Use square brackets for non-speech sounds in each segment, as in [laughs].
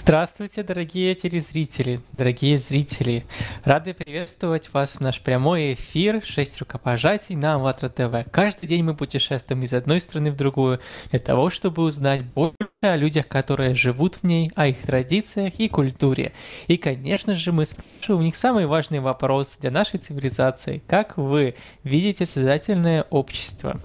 Здравствуйте, дорогие телезрители, дорогие зрители. Рады приветствовать вас в наш прямой эфир «Шесть рукопожатий» на АЛЛАТРА ТВ. Каждый день мы путешествуем из одной страны в другую для того, чтобы узнать больше о людях, которые живут в ней, о их традициях и культуре. И, конечно же, мы спрашиваем у них самый важный вопрос для нашей цивилизации. Как вы видите создательное общество?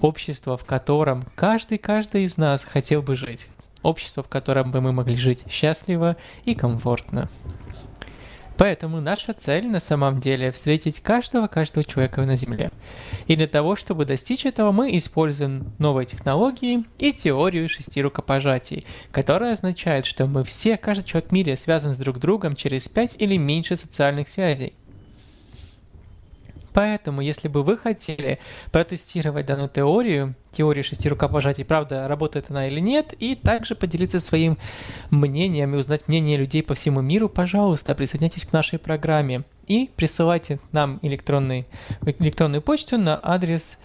Общество, в котором каждый-каждый из нас хотел бы жить общество, в котором бы мы могли жить счастливо и комфортно. Поэтому наша цель на самом деле встретить каждого-каждого человека на Земле. И для того, чтобы достичь этого, мы используем новые технологии и теорию шести рукопожатий, которая означает, что мы все, каждый человек в мире связан с друг другом через пять или меньше социальных связей. Поэтому, если бы вы хотели протестировать данную теорию, теорию шести рукопожатий, правда, работает она или нет, и также поделиться своим мнением и узнать мнение людей по всему миру, пожалуйста, присоединяйтесь к нашей программе и присылайте нам электронный, электронную почту на адрес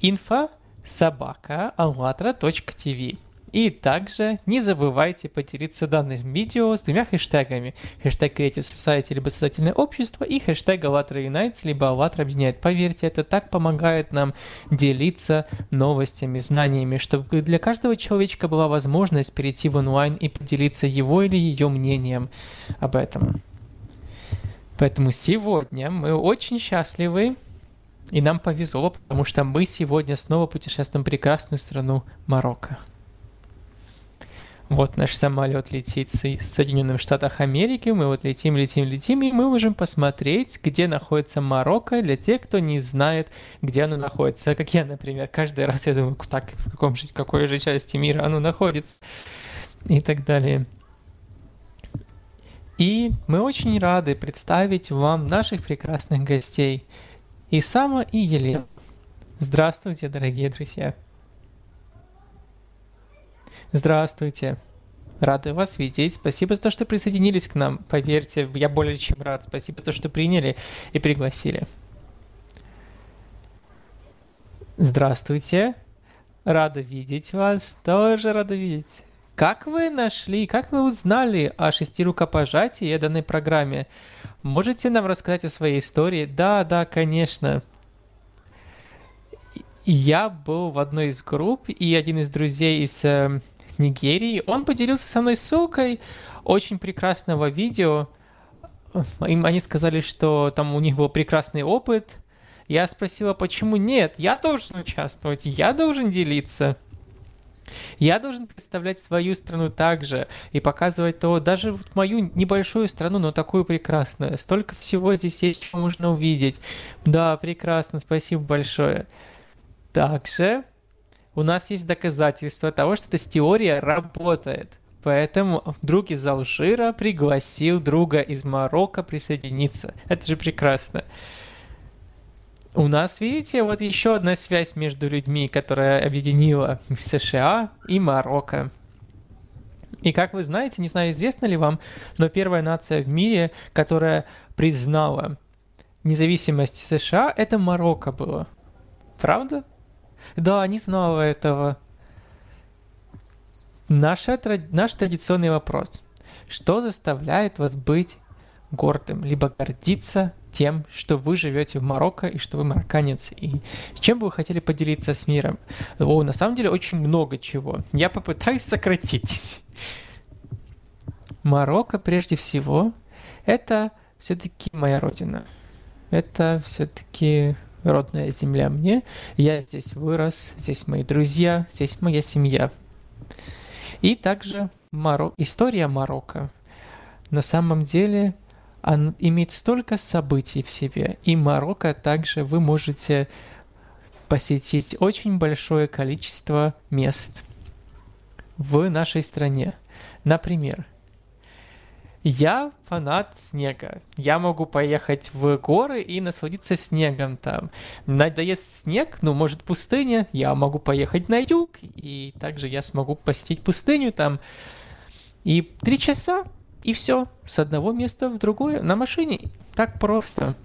info собака и также не забывайте поделиться данным видео с двумя хэштегами. Хэштег Creative Society, либо Создательное общество, и хэштег ALLATRA Unites, либо ALLATRA объединяет. Поверьте, это так помогает нам делиться новостями, знаниями, чтобы для каждого человечка была возможность перейти в онлайн и поделиться его или ее мнением об этом. Поэтому сегодня мы очень счастливы, и нам повезло, потому что мы сегодня снова путешествуем в прекрасную страну Марокко. Вот наш самолет летит с Соединенных Штатах Америки, мы вот летим, летим, летим, и мы можем посмотреть, где находится Марокко, для тех, кто не знает, где оно находится. Как я, например, каждый раз я думаю, так, в каком же, какой же части мира оно находится, и так далее. И мы очень рады представить вам наших прекрасных гостей, Исама и Елена. Здравствуйте, дорогие друзья! Здравствуйте. Рады вас видеть. Спасибо за то, что присоединились к нам. Поверьте, я более чем рад. Спасибо за то, что приняли и пригласили. Здравствуйте. Рада видеть вас. Тоже рада видеть. Как вы нашли, как вы узнали о шести рукопожатии и данной программе? Можете нам рассказать о своей истории? Да, да, конечно. Я был в одной из групп, и один из друзей из э, Нигерии. Он поделился со мной ссылкой очень прекрасного видео. Им они сказали, что там у них был прекрасный опыт. Я спросила, почему нет? Я должен участвовать, я должен делиться. Я должен представлять свою страну также и показывать то, даже вот мою небольшую страну, но такую прекрасную. Столько всего здесь есть, что можно увидеть. Да, прекрасно, спасибо большое. Также у нас есть доказательства того, что эта теория работает. Поэтому друг из Алжира пригласил друга из Марокко присоединиться. Это же прекрасно. У нас, видите, вот еще одна связь между людьми, которая объединила США и Марокко. И как вы знаете, не знаю, известно ли вам, но первая нация в мире, которая признала независимость США, это Марокко было. Правда? Да, не знала этого. Наша, наш традиционный вопрос. Что заставляет вас быть гордым, либо гордиться тем, что вы живете в Марокко и что вы марокканец, и чем бы вы хотели поделиться с миром? О, на самом деле очень много чего. Я попытаюсь сократить. Марокко прежде всего это все-таки моя родина. Это все-таки родная земля мне. Я здесь вырос, здесь мои друзья, здесь моя семья. И также Маро... история Марокко. На самом деле она имеет столько событий в себе. И Марокко также вы можете посетить очень большое количество мест в нашей стране. Например, я фанат снега. Я могу поехать в горы и насладиться снегом там. Надоест снег, ну, может, пустыня, я могу поехать на юг, и также я смогу посетить пустыню там. И три часа, и все, с одного места в другое, на машине. Так просто.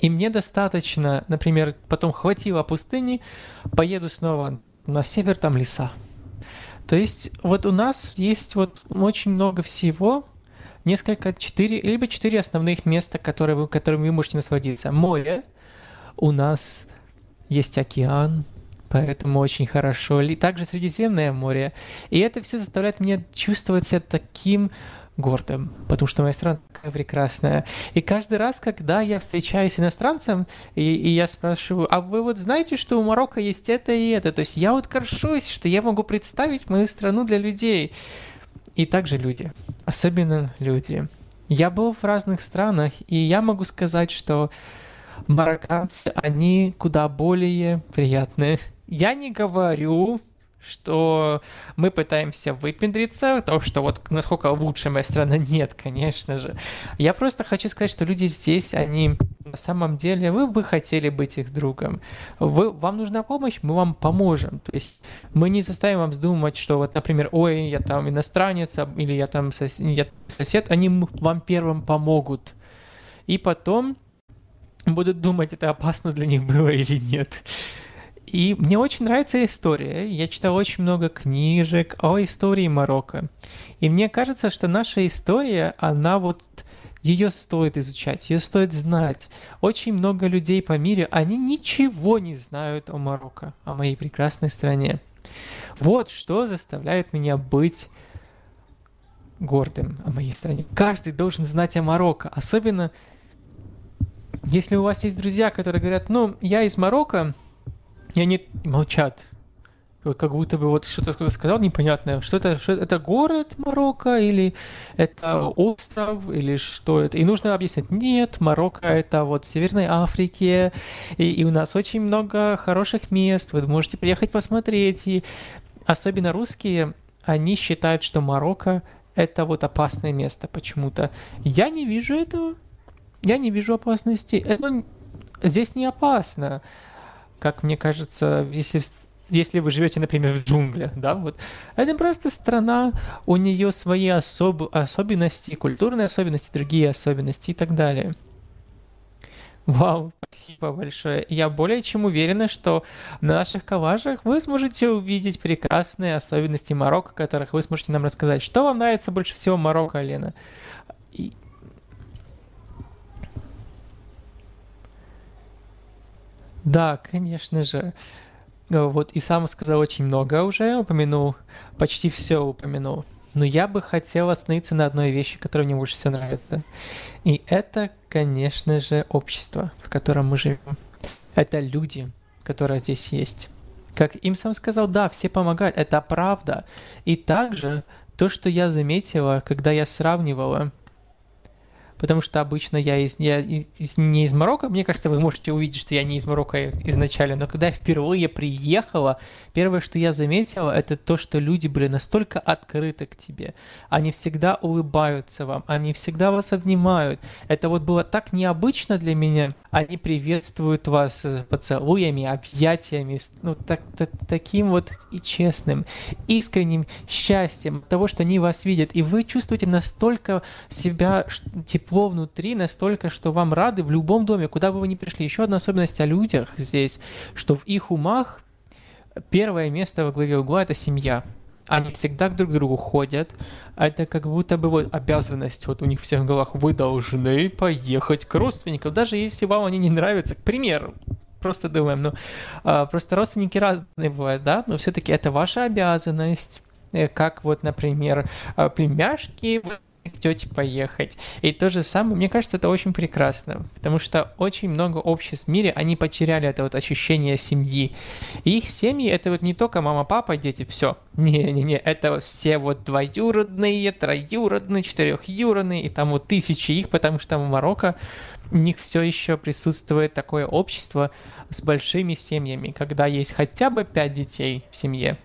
И мне достаточно, например, потом хватило пустыни, поеду снова на север, там леса. То есть вот у нас есть вот очень много всего, несколько, четыре, либо четыре основных места, которые вы, которыми вы можете насладиться. Море, у нас есть океан, поэтому очень хорошо. И также Средиземное море. И это все заставляет меня чувствовать себя таким гордым, потому что моя страна такая прекрасная. И каждый раз, когда я встречаюсь с иностранцем, и, и я спрашиваю, а вы вот знаете, что у Марокко есть это и это? То есть я вот горжусь, что я могу представить мою страну для людей. И также люди, особенно люди. Я был в разных странах, и я могу сказать, что марокканцы, они куда более приятные. Я не говорю, что мы пытаемся выпендриться, то, что вот насколько лучше моя страна, [laughs] нет, конечно же. Я просто хочу сказать, что люди здесь, они на самом деле, вы бы хотели быть их другом. Вы, вам нужна помощь, мы вам поможем. То есть мы не заставим вам думать, что вот, например, ой, я там иностранец, а, или я там сос... я сосед, они вам первым помогут. И потом будут думать, это опасно для них было или нет. И мне очень нравится история. Я читал очень много книжек о истории Марокко. И мне кажется, что наша история, она вот ее стоит изучать, ее стоит знать. Очень много людей по миру, они ничего не знают о Марокко, о моей прекрасной стране. Вот что заставляет меня быть гордым о моей стране. Каждый должен знать о Марокко, особенно если у вас есть друзья, которые говорят, ну, я из Марокко, и они молчат. Как будто бы вот что-то кто-то сказал непонятное. Что это, что это город Марокко или это остров или что это? И нужно объяснить. Нет, Марокко это вот в Северной Африке. И, и у нас очень много хороших мест. Вы можете приехать посмотреть. И особенно русские, они считают, что Марокко это вот опасное место почему-то. Я не вижу этого. Я не вижу опасности. Это, здесь не опасно как мне кажется, если если вы живете, например, в джунглях, да, вот, это просто страна, у нее свои особ... особенности, культурные особенности, другие особенности и так далее. Вау, спасибо большое. Я более чем уверена, что на наших коллажах вы сможете увидеть прекрасные особенности Марокко, которых вы сможете нам рассказать. Что вам нравится больше всего Марокко, Лена? И Да, конечно же. Э, вот и сам сказал очень много уже, упомянул, почти все упомянул. Но я бы хотел остановиться на одной вещи, которая мне больше всего нравится. И это, конечно же, общество, в котором мы живем. Это люди, которые здесь есть. Как им сам сказал, да, все помогают, это правда. И также то, что я заметила, когда я сравнивала потому что обычно я, из, я из, не из Марокко, мне кажется, вы можете увидеть, что я не из Марокко изначально, но когда я впервые приехала, первое, что я заметила, это то, что люди были настолько открыты к тебе. Они всегда улыбаются вам, они всегда вас обнимают. Это вот было так необычно для меня. Они приветствуют вас поцелуями, объятиями, ну, так, так, таким вот и честным, искренним счастьем того, что они вас видят. И вы чувствуете настолько себя тепло внутри, настолько, что вам рады в любом доме, куда бы вы ни пришли. Еще одна особенность о людях здесь, что в их умах первое место во главе угла – это семья. Они всегда друг к другу ходят. Это как будто бы вот обязанность вот у них всех в головах. Вы должны поехать к родственникам, даже если вам они не нравятся. К примеру, просто думаем, ну, а, просто родственники разные бывают, да, но все-таки это ваша обязанность э, как вот, например, а, племяшки, идете поехать. И то же самое, мне кажется, это очень прекрасно, потому что очень много обществ в мире, они потеряли это вот ощущение семьи. И их семьи это вот не только мама, папа, дети, все. Не-не-не, это все вот двоюродные, троюродные, четырехюродные, и там вот тысячи их, потому что в Марокко у них все еще присутствует такое общество с большими семьями, когда есть хотя бы пять детей в семье.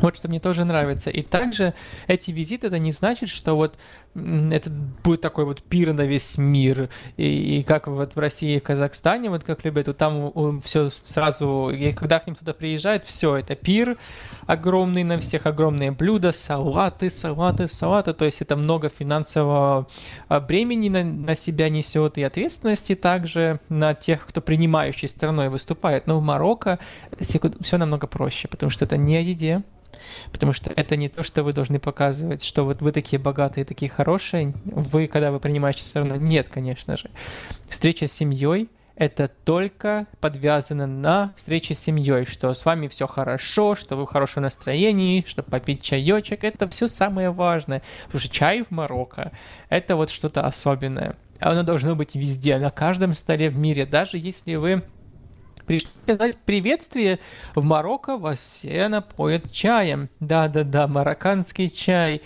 Вот что мне тоже нравится. И также эти визиты, это не значит, что вот это будет такой вот пир на весь мир. И, и как вот в России и Казахстане, вот как любят, вот там все сразу, и когда к ним туда приезжают, все, это пир огромный на всех, огромные блюда, салаты, салаты, салаты, то есть это много финансового а, бремени на, на себя несет и ответственности также на тех, кто принимающей стороной выступает. Но в Марокко все намного проще, потому что это не о еде, Потому что это не то, что вы должны показывать, что вот вы такие богатые, такие хорошие, вы, когда вы принимаете сторону. Нет, конечно же. Встреча с семьей это только подвязано на встрече с семьей, что с вами все хорошо, что вы в хорошем настроении, что попить чаечек, это все самое важное. Потому что чай в Марокко это вот что-то особенное. Оно должно быть везде, на каждом столе в мире, даже если вы пришли сказать приветствие. В Марокко во все напоят чаем. Да-да-да, марокканский чай.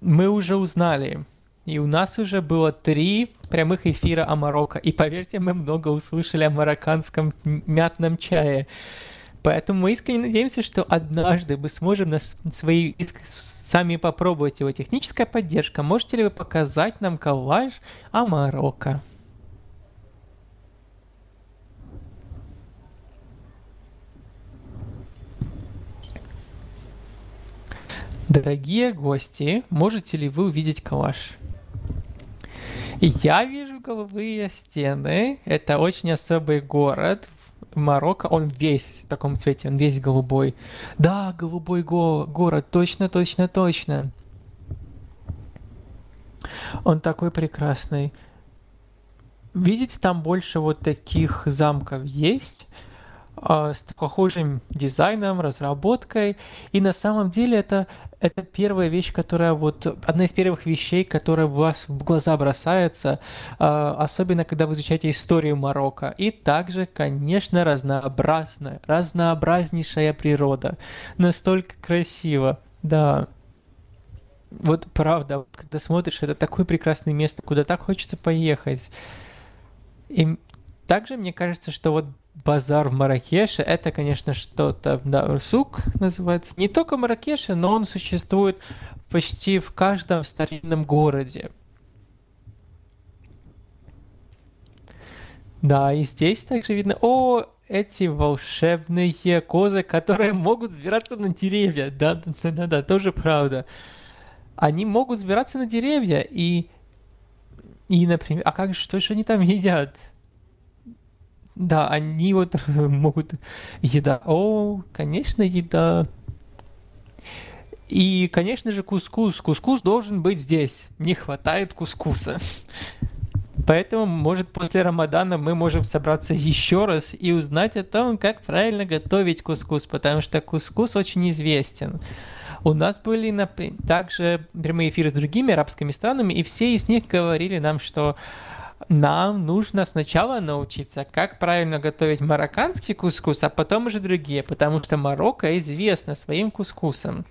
Мы уже узнали. И у нас уже было три прямых эфира о Марокко. И поверьте, мы много услышали о марокканском мятном чае. Поэтому мы искренне надеемся, что однажды мы сможем на свои сами попробовать его. Техническая поддержка. Можете ли вы показать нам коллаж о Марокко? Дорогие гости, можете ли вы увидеть коллаж? Я вижу голубые стены. Это очень особый город. Марокко он весь в таком цвете, он весь голубой. Да, голубой го- город, точно, точно, точно. Он такой прекрасный. Видите, там больше вот таких замков есть. А, с похожим дизайном, разработкой. И на самом деле это, это первая вещь, которая вот, одна из первых вещей, которая у вас в глаза бросается, а, особенно когда вы изучаете историю Марокко. И также, конечно, разнообразная, разнообразнейшая природа. Настолько красиво, да. Вот правда, когда смотришь, это такое прекрасное место, куда так хочется поехать. И также мне кажется, что вот базар в Маракеше, это, конечно, что-то, да, сук называется. Не только Маракеше, но он существует почти в каждом старинном городе. Да, и здесь также видно, о, эти волшебные козы, которые могут взбираться на деревья. Да, да, да, да, тоже правда. Они могут взбираться на деревья и, и, например, а как что же они там едят? Да, они вот [laughs] могут... Еда. О, конечно, еда. И, конечно же, кускус. Кускус должен быть здесь. Не хватает кускуса. Поэтому, может, после Рамадана мы можем собраться еще раз и узнать о том, как правильно готовить кускус, потому что кускус очень известен. У нас были например, также прямые эфиры с другими арабскими странами, и все из них говорили нам, что нам нужно сначала научиться, как правильно готовить марокканский кускус, а потом уже другие, потому что Марокко известна своим кускусом.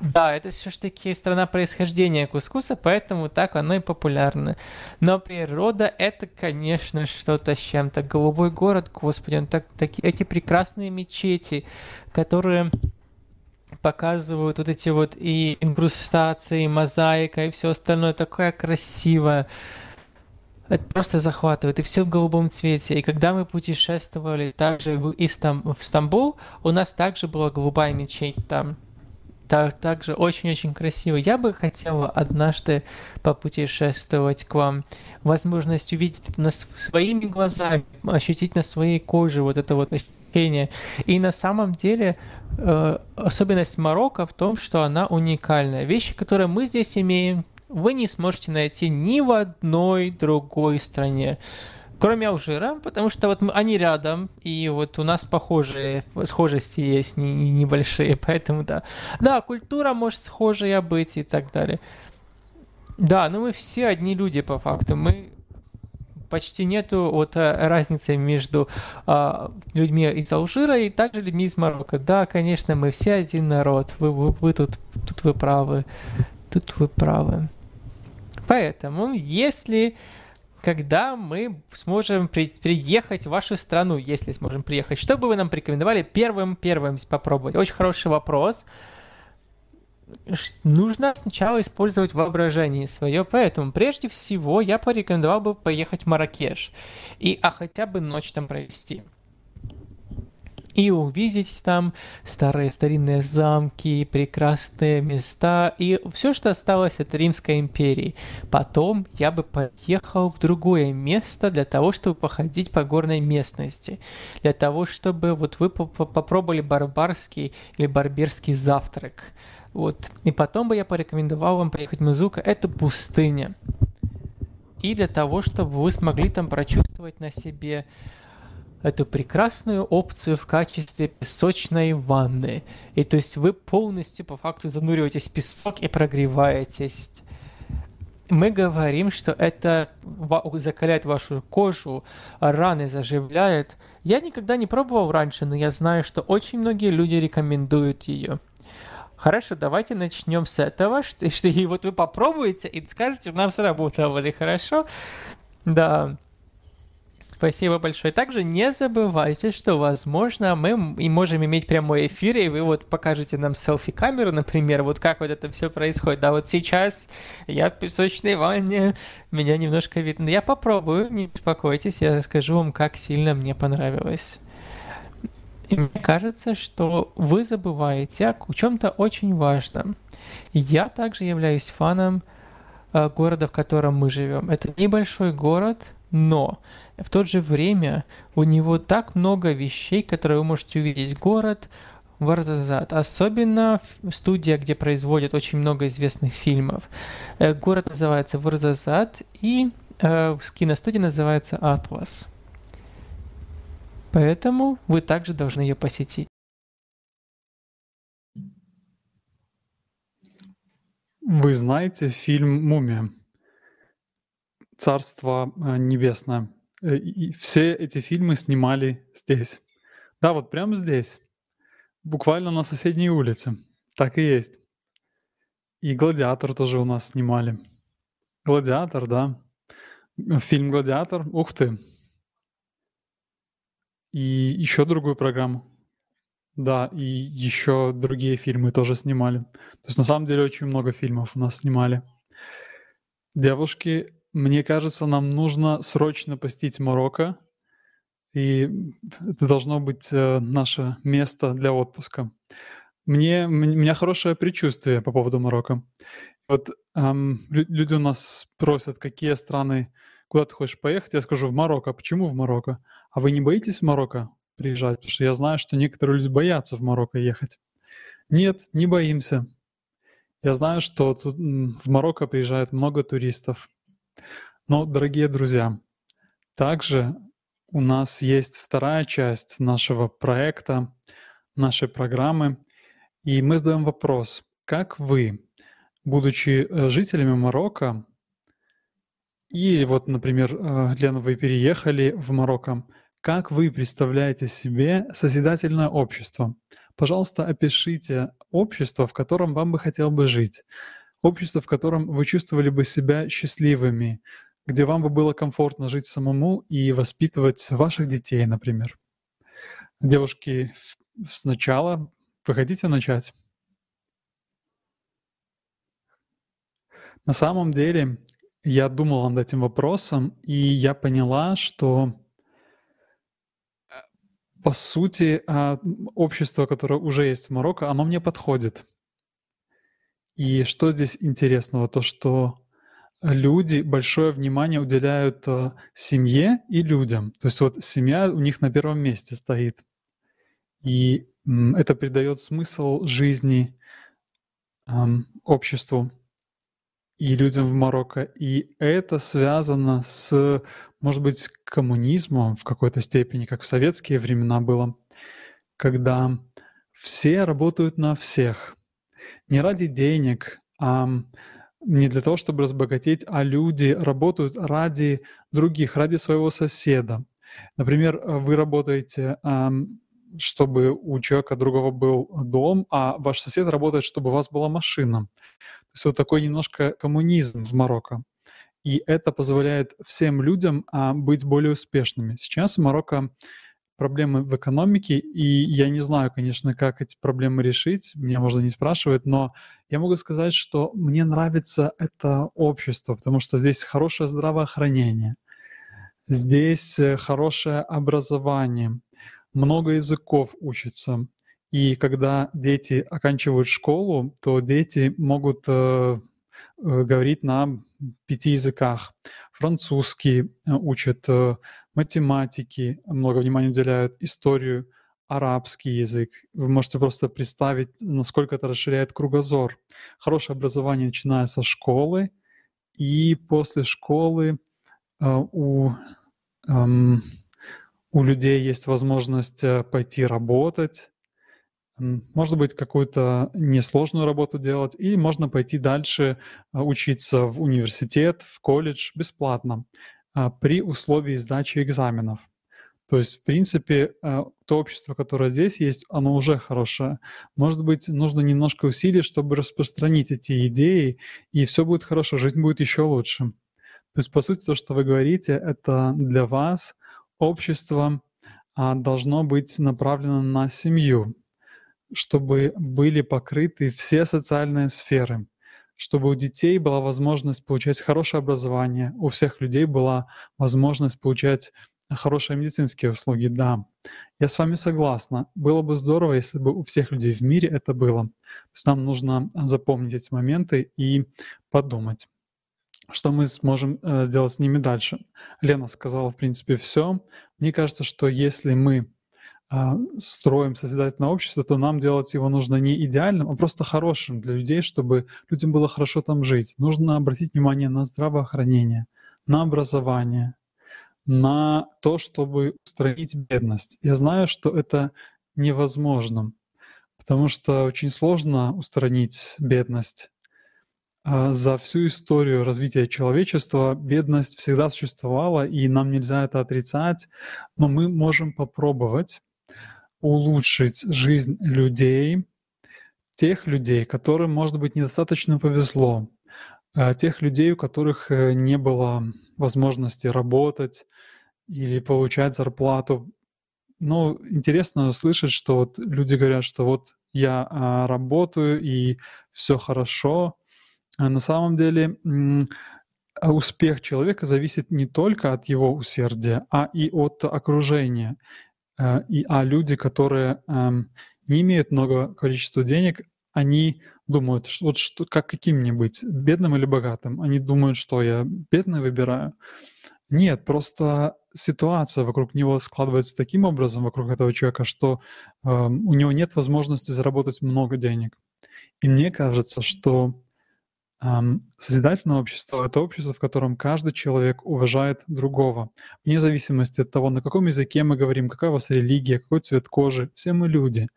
Да, это все-таки страна происхождения кускуса, поэтому так оно и популярно. Но природа это, конечно, что-то с чем-то. Голубой город, господи, он так, так, эти прекрасные мечети, которые показывают вот эти вот и инкрустации, мозаика и все остальное такое красивое. Это просто захватывает, и все в голубом цвете. И когда мы путешествовали также в, Истам, в Стамбул, у нас также была голубая мечеть там. Так, также очень-очень красиво. Я бы хотела однажды попутешествовать к вам. Возможность увидеть на своими глазами, ощутить на своей коже вот это вот ощущение. И на самом деле Э, особенность Марокко в том, что она уникальная. Вещи, которые мы здесь имеем, вы не сможете найти ни в одной другой стране. Кроме Алжира, потому что вот мы, они рядом, и вот у нас похожие схожести есть не, не, небольшие, [laughs] поэтому да. Да, культура может схожая быть и так далее. Да, но мы все одни люди по факту. Мы почти нету вот э, разницы между а, людьми из Алжира и также людьми из Марокко. Да, конечно, мы все один народ. Вы, вы, вы тут, тут вы правы. Тут вы правы. Поэтому, если когда мы сможем при, приехать в вашу страну, если сможем приехать, что бы вы нам порекомендовали первым первым попробовать? Очень хороший вопрос. Нужно сначала использовать воображение свое, поэтому прежде всего я порекомендовал бы поехать в Маракеш и а хотя бы ночь там провести и увидеть там старые старинные замки, прекрасные места и все, что осталось от Римской империи. Потом я бы поехал в другое место для того, чтобы походить по горной местности, для того, чтобы вот вы попробовали барбарский или барберский завтрак. Вот. И потом бы я порекомендовал вам поехать в Музука. Это пустыня. И для того, чтобы вы смогли там прочувствовать на себе эту прекрасную опцию в качестве песочной ванны. И то есть вы полностью по факту зануриваетесь в песок и прогреваетесь. Мы говорим, что это закаляет вашу кожу, раны заживляет. Я никогда не пробовал раньше, но я знаю, что очень многие люди рекомендуют ее. Хорошо, давайте начнем с этого, что, что и вот вы попробуете и скажете, нам сработало ли хорошо. Да. Спасибо большое. Также не забывайте, что, возможно, мы и можем иметь прямой эфир, и вы вот покажете нам селфи-камеру, например, вот как вот это все происходит. Да, вот сейчас я в песочной ванне, меня немножко видно. Я попробую, не беспокойтесь, я расскажу вам, как сильно мне понравилось. И мне кажется, что вы забываете о чем-то очень важном. Я также являюсь фаном э, города, в котором мы живем. Это небольшой город, но в то же время у него так много вещей, которые вы можете увидеть. Город Варзазат, особенно студия, где производят очень много известных фильмов. Э, город называется Варзазат, и э, киностудия называется Атлас. Поэтому вы также должны ее посетить. Вы знаете фильм «Мумия»? «Царство э, небесное». Э, и все эти фильмы снимали здесь. Да, вот прямо здесь. Буквально на соседней улице. Так и есть. И «Гладиатор» тоже у нас снимали. «Гладиатор», да. Фильм «Гладиатор». Ух ты. И еще другую программу. Да, и еще другие фильмы тоже снимали. То есть на самом деле очень много фильмов у нас снимали. Девушки, мне кажется, нам нужно срочно посетить Марокко, и это должно быть э, наше место для отпуска. Мне, у меня хорошее предчувствие по поводу Марокко. Вот эм, люди у нас просят, какие страны, куда ты хочешь поехать, я скажу в Марокко. Почему в Марокко? А вы не боитесь в Марокко приезжать? Потому что я знаю, что некоторые люди боятся в Марокко ехать. Нет, не боимся. Я знаю, что тут в Марокко приезжает много туристов. Но, дорогие друзья, также у нас есть вторая часть нашего проекта, нашей программы, и мы задаем вопрос, как вы, будучи э, жителями Марокко, и вот, например, э, Лена, вы переехали в Марокко, как вы представляете себе созидательное общество? Пожалуйста, опишите общество, в котором вам бы хотел бы жить. Общество, в котором вы чувствовали бы себя счастливыми, где вам бы было комфортно жить самому и воспитывать ваших детей, например. Девушки, сначала вы хотите начать? На самом деле, я думал над этим вопросом, и я поняла, что э, по сути, а, общество, которое уже есть в Марокко, оно мне подходит. И что здесь интересного? То, что люди большое внимание уделяют э, семье и людям. То есть вот семья у них на первом месте стоит. И это придает смысл жизни обществу и людям в Марокко. И это связано с, может быть, коммунизмом в какой-то степени, как в советские времена было, когда все работают на всех. Не ради денег, а не для того, чтобы разбогатеть, а люди работают ради других, ради своего соседа. Например, вы работаете, чтобы у человека другого был дом, а ваш сосед работает, чтобы у вас была машина. То есть вот такой немножко коммунизм в Марокко. И это позволяет всем людям а, быть более успешными. Сейчас Марокко проблемы в экономике, и я не знаю, конечно, как эти проблемы решить, меня можно не спрашивать, но я могу сказать, что мне нравится это общество, потому что здесь хорошее здравоохранение, здесь э, хорошее образование, много языков учатся. И когда дети оканчивают школу, то дети могут э, э, говорить на пяти языках. Французский э, учат, э, математики много внимания уделяют, историю, арабский язык. Вы можете просто представить, насколько это расширяет кругозор. Хорошее образование, начиная со школы, и после школы э, у, эм, у людей есть возможность пойти работать, может быть, какую-то несложную работу делать, и можно пойти дальше учиться в университет, в колледж бесплатно. А, при условии сдачи экзаменов. То есть, в принципе, а, то общество, которое здесь есть, оно уже хорошее. Может быть, нужно немножко усилий, чтобы распространить эти идеи, и все будет хорошо, жизнь будет еще лучше. То есть, по сути, то, что вы говорите, это для вас общество а, должно быть направлено на семью, чтобы были покрыты все социальные сферы чтобы у детей была возможность получать хорошее образование, у всех людей была возможность получать хорошие медицинские услуги, да. Я с вами согласна. Было бы здорово, если бы у всех людей в мире это было. То есть нам нужно запомнить эти моменты и подумать, что мы сможем э, сделать с ними дальше. Лена сказала, в принципе, все. Мне кажется, что если мы строим созидательное общество, то нам делать его нужно не идеальным, а просто хорошим для людей, чтобы людям было хорошо там жить. Нужно обратить внимание на здравоохранение, на образование, на то, чтобы устранить бедность. Я знаю, что это невозможно, потому что очень сложно устранить бедность. А за всю историю развития человечества бедность всегда существовала, и нам нельзя это отрицать, но мы можем попробовать улучшить жизнь людей, тех людей, которым, может быть, недостаточно повезло, а тех людей, у которых э, не было возможности работать или получать зарплату. Но интересно слышать, что вот люди говорят, что вот я а, работаю и все хорошо. А на самом деле успех человека зависит не только от его усердия, а и от окружения. Э, и, а люди, которые эм, не имеют много количества денег, они думают, что, вот что, как каким мне быть, бедным или богатым? Они думают, что я бедный выбираю. Нет, просто ситуация вокруг него складывается таким образом, вокруг этого человека, что э, у него нет возможности заработать много денег. И мне кажется, что Созидательное общество — это общество, в котором каждый человек уважает другого, вне зависимости от того, на каком языке мы говорим, какая у вас религия, какой цвет кожи. Все мы люди.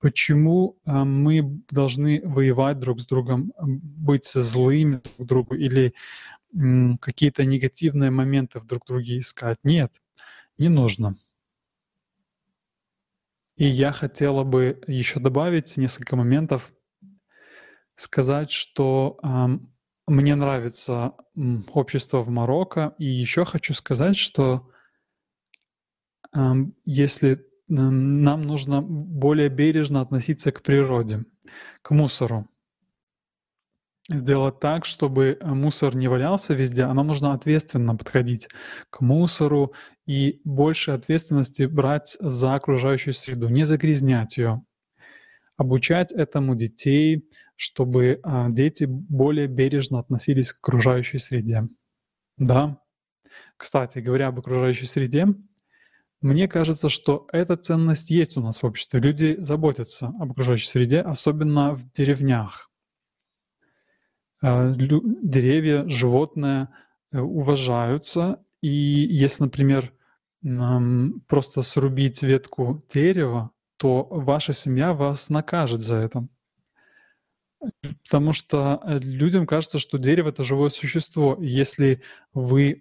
Почему мы должны воевать друг с другом, быть злыми друг другу или какие-то негативные моменты в друг друге искать? Нет, не нужно. И я хотела бы еще добавить несколько моментов, сказать, что мне нравится общество в Марокко, и еще хочу сказать, что если нам нужно более бережно относиться к природе, к мусору, сделать так, чтобы мусор не валялся везде, а нам нужно ответственно подходить к мусору и больше ответственности брать за окружающую среду, не загрязнять ее, обучать этому детей, чтобы а, дети более бережно относились к окружающей среде. Да. Кстати, говоря об окружающей среде, мне кажется, что эта ценность есть у нас в обществе. Люди заботятся об окружающей среде, особенно в деревнях. А, деревья, животные э, уважаются, и если, например, просто срубить ветку дерева, то ваша семья вас накажет за это. Потому что э, людям кажется, что дерево — это живое существо. Если вы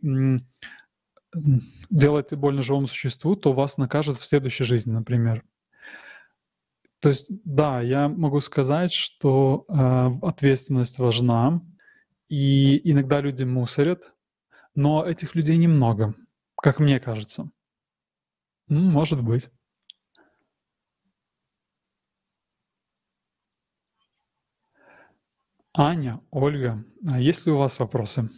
делаете больно живому существу, то вас накажут в следующей жизни, например. То есть, да, я могу сказать, что э, ответственность важна, и иногда люди мусорят, но этих людей немного, как мне кажется. Может быть. Аня, Ольга, а есть ли у вас вопросы?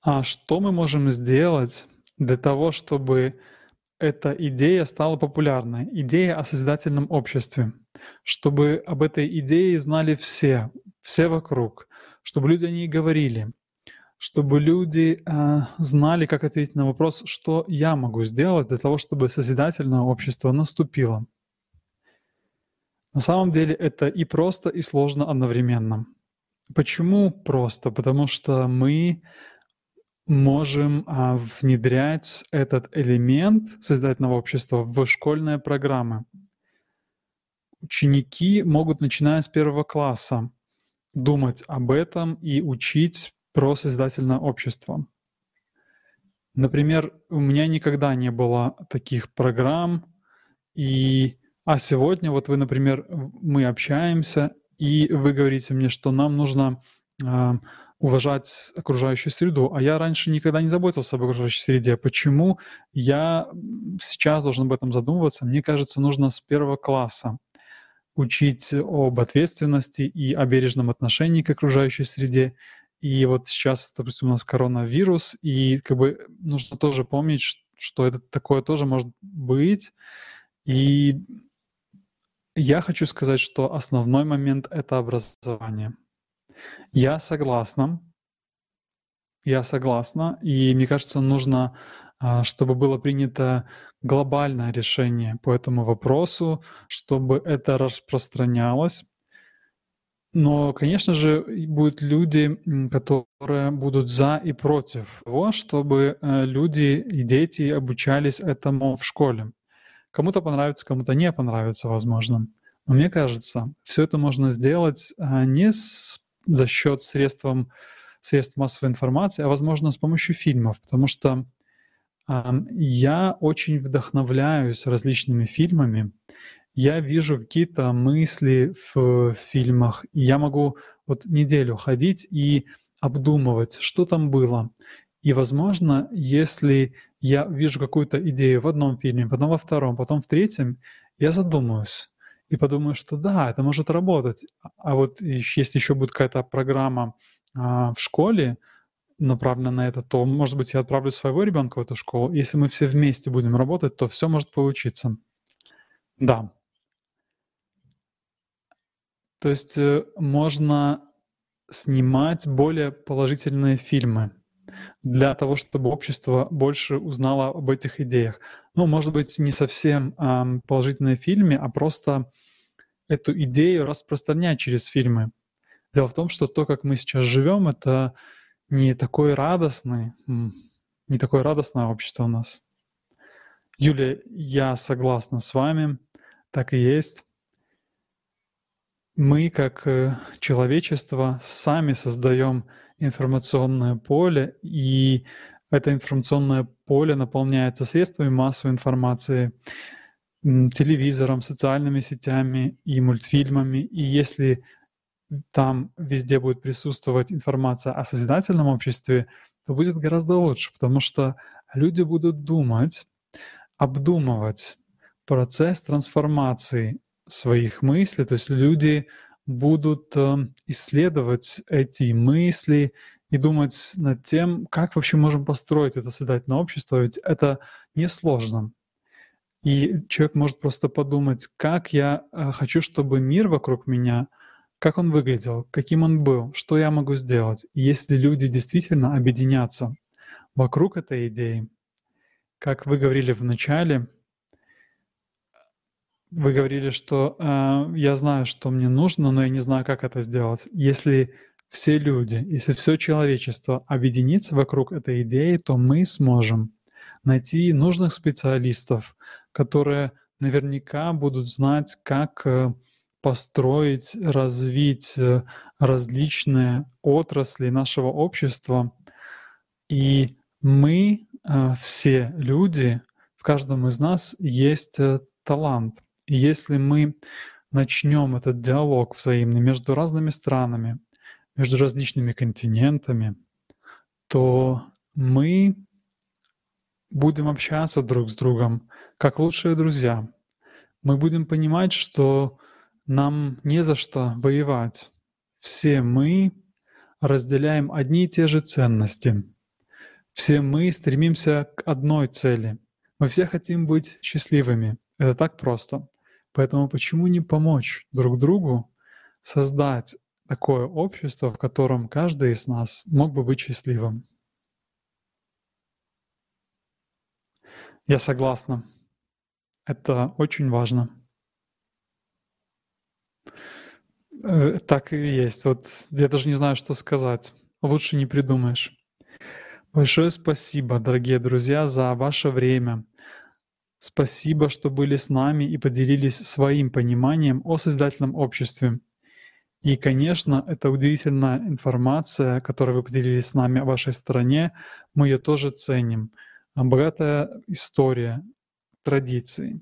А что мы можем сделать для того, чтобы эта идея стала популярной? Идея о созидательном обществе. Чтобы об этой идее знали все, все вокруг, чтобы люди о ней говорили, чтобы люди э, знали, как ответить на вопрос, что я могу сделать для того, чтобы созидательное общество наступило. На самом деле это и просто, и сложно одновременно. Почему просто? Потому что мы можем а, внедрять этот элемент созидательного общества в школьные программы. Ученики могут, начиная с первого класса, думать об этом и учить про созидательное общество. Например, у меня никогда не было таких программ, и, а сегодня вот вы, например, мы общаемся, и вы говорите мне, что нам нужно э, уважать окружающую среду, а я раньше никогда не заботился об окружающей среде. Почему я сейчас должен об этом задумываться? Мне кажется, нужно с первого класса учить об ответственности и о бережном отношении к окружающей среде и вот сейчас, допустим, у нас коронавирус, и как бы нужно тоже помнить, что это такое тоже может быть. И я хочу сказать, что основной момент — это образование. Я согласна. Я согласна. И мне кажется, нужно, а, чтобы было принято глобальное решение по этому вопросу, чтобы это распространялось. Но, конечно же, будут люди, которые будут за и против того, чтобы э, люди и дети обучались этому в школе. Кому-то понравится, кому-то не понравится, возможно. Но мне кажется, все это можно сделать а, не с, за счет средств, средств массовой информации, а, возможно, с помощью фильмов, потому что я очень вдохновляюсь различными фильмами, я вижу какие-то мысли в фильмах, и я могу вот неделю ходить и обдумывать, что там было. И, возможно, если я вижу какую-то идею в одном фильме, потом во втором, потом в третьем, я задумаюсь и подумаю, что да, это может работать. А вот если еще будет какая-то программа а, в школе, направлена на это, то, может быть, я отправлю своего ребенка в эту школу. Если мы все вместе будем работать, то все может получиться. Да. То есть э, можно снимать более положительные фильмы для того, чтобы общество больше узнало об этих идеях. Ну, может быть, не совсем э, положительные фильмы, а просто эту идею распространять через фильмы. Дело в том, что то, как мы сейчас живем, это не такое радостное, не такое радостное общество у нас. Юлия, я согласна с вами, так и есть мы, как э, человечество, сами создаем информационное поле, и это информационное поле наполняется средствами массовой информации, телевизором, социальными сетями и мультфильмами. И если там везде будет присутствовать информация о созидательном обществе, то будет гораздо лучше, потому что люди будут думать, обдумывать процесс трансформации своих мыслей, то есть люди будут эм, исследовать эти мысли и думать над тем, как вообще можем построить это создательное общество, ведь это несложно. И человек может просто подумать, как я э, хочу, чтобы мир вокруг меня, как он выглядел, каким он был, что я могу сделать. Если люди действительно объединятся вокруг этой идеи, как вы говорили в начале, вы говорили, что э, я знаю, что мне нужно, но я не знаю, как это сделать. Если все люди, если все человечество объединится вокруг этой идеи, то мы сможем найти нужных специалистов, которые наверняка будут знать, как э, построить, развить э, различные отрасли нашего общества. И мы, э, все люди, в каждом из нас есть талант. И если мы начнем этот диалог взаимный между разными странами, между различными континентами, то мы будем общаться друг с другом, как лучшие друзья. Мы будем понимать, что нам не за что воевать. Все мы разделяем одни и те же ценности. Все мы стремимся к одной цели. Мы все хотим быть счастливыми. Это так просто. Поэтому почему не помочь друг другу создать такое общество, в котором каждый из нас мог бы быть счастливым? Я согласна. Это очень важно. Э, так и есть. Вот я даже не знаю, что сказать. Лучше не придумаешь. Большое спасибо, дорогие друзья, за ваше время. Спасибо, что были с нами и поделились своим пониманием о созидательном обществе. И, конечно, это удивительная информация, которую вы поделились с нами о вашей стране. Мы ее тоже ценим. Богатая история, традиции.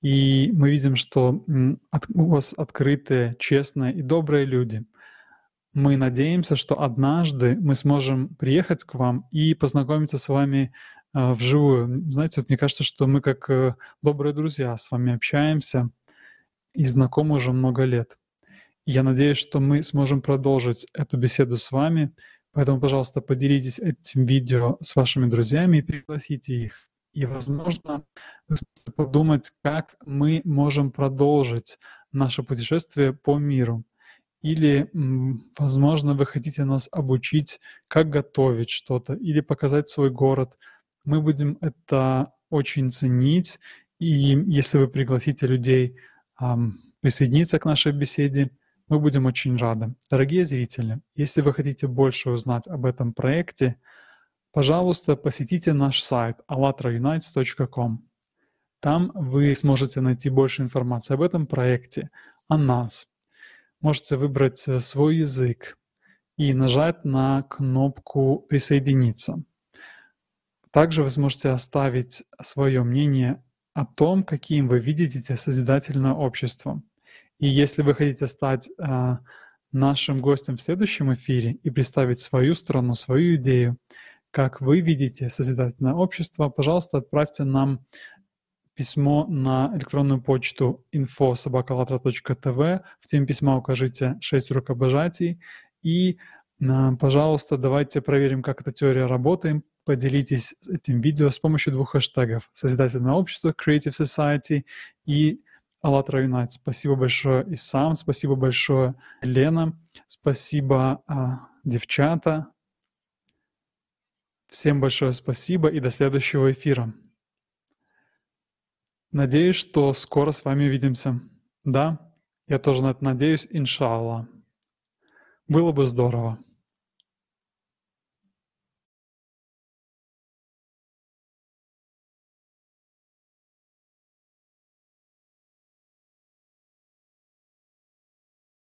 И мы видим, что у вас открытые, честные и добрые люди. Мы надеемся, что однажды мы сможем приехать к вам и познакомиться с вами вживую. Знаете, вот мне кажется, что мы как э, добрые друзья с вами общаемся и знакомы уже много лет. Я надеюсь, что мы сможем продолжить эту беседу с вами. Поэтому, пожалуйста, поделитесь этим видео с вашими друзьями и пригласите их. И, возможно, подумать, как мы можем продолжить наше путешествие по миру. Или, возможно, вы хотите нас обучить, как готовить что-то, или показать свой город. Мы будем это очень ценить. И если вы пригласите людей присоединиться к нашей беседе, мы будем очень рады. Дорогие зрители, если вы хотите больше узнать об этом проекте, пожалуйста, посетите наш сайт allatraunites.com. Там вы сможете найти больше информации об этом проекте, о нас. Можете выбрать э, свой язык и нажать на кнопку «Присоединиться». Также вы сможете оставить свое мнение о том, каким вы видите созидательное общество. И если вы хотите стать э, нашим гостем в следующем эфире и представить свою страну, свою идею, как вы видите созидательное общество, пожалуйста, отправьте нам письмо на электронную почту info.sobakалатра.tv. В теме письма укажите 6 рукопожатий. И, пожалуйста, давайте проверим, как эта теория работает. Поделитесь этим видео с помощью двух хэштегов «Созидательное общество» Creative Society и «АЛЛАТРА Unite». Спасибо большое, Исам, спасибо большое, Лена, спасибо, а, девчата, Всем большое спасибо и до следующего эфира. Надеюсь, что скоро с вами увидимся. Да, я тоже на это надеюсь, иншаллах. Было бы здорово.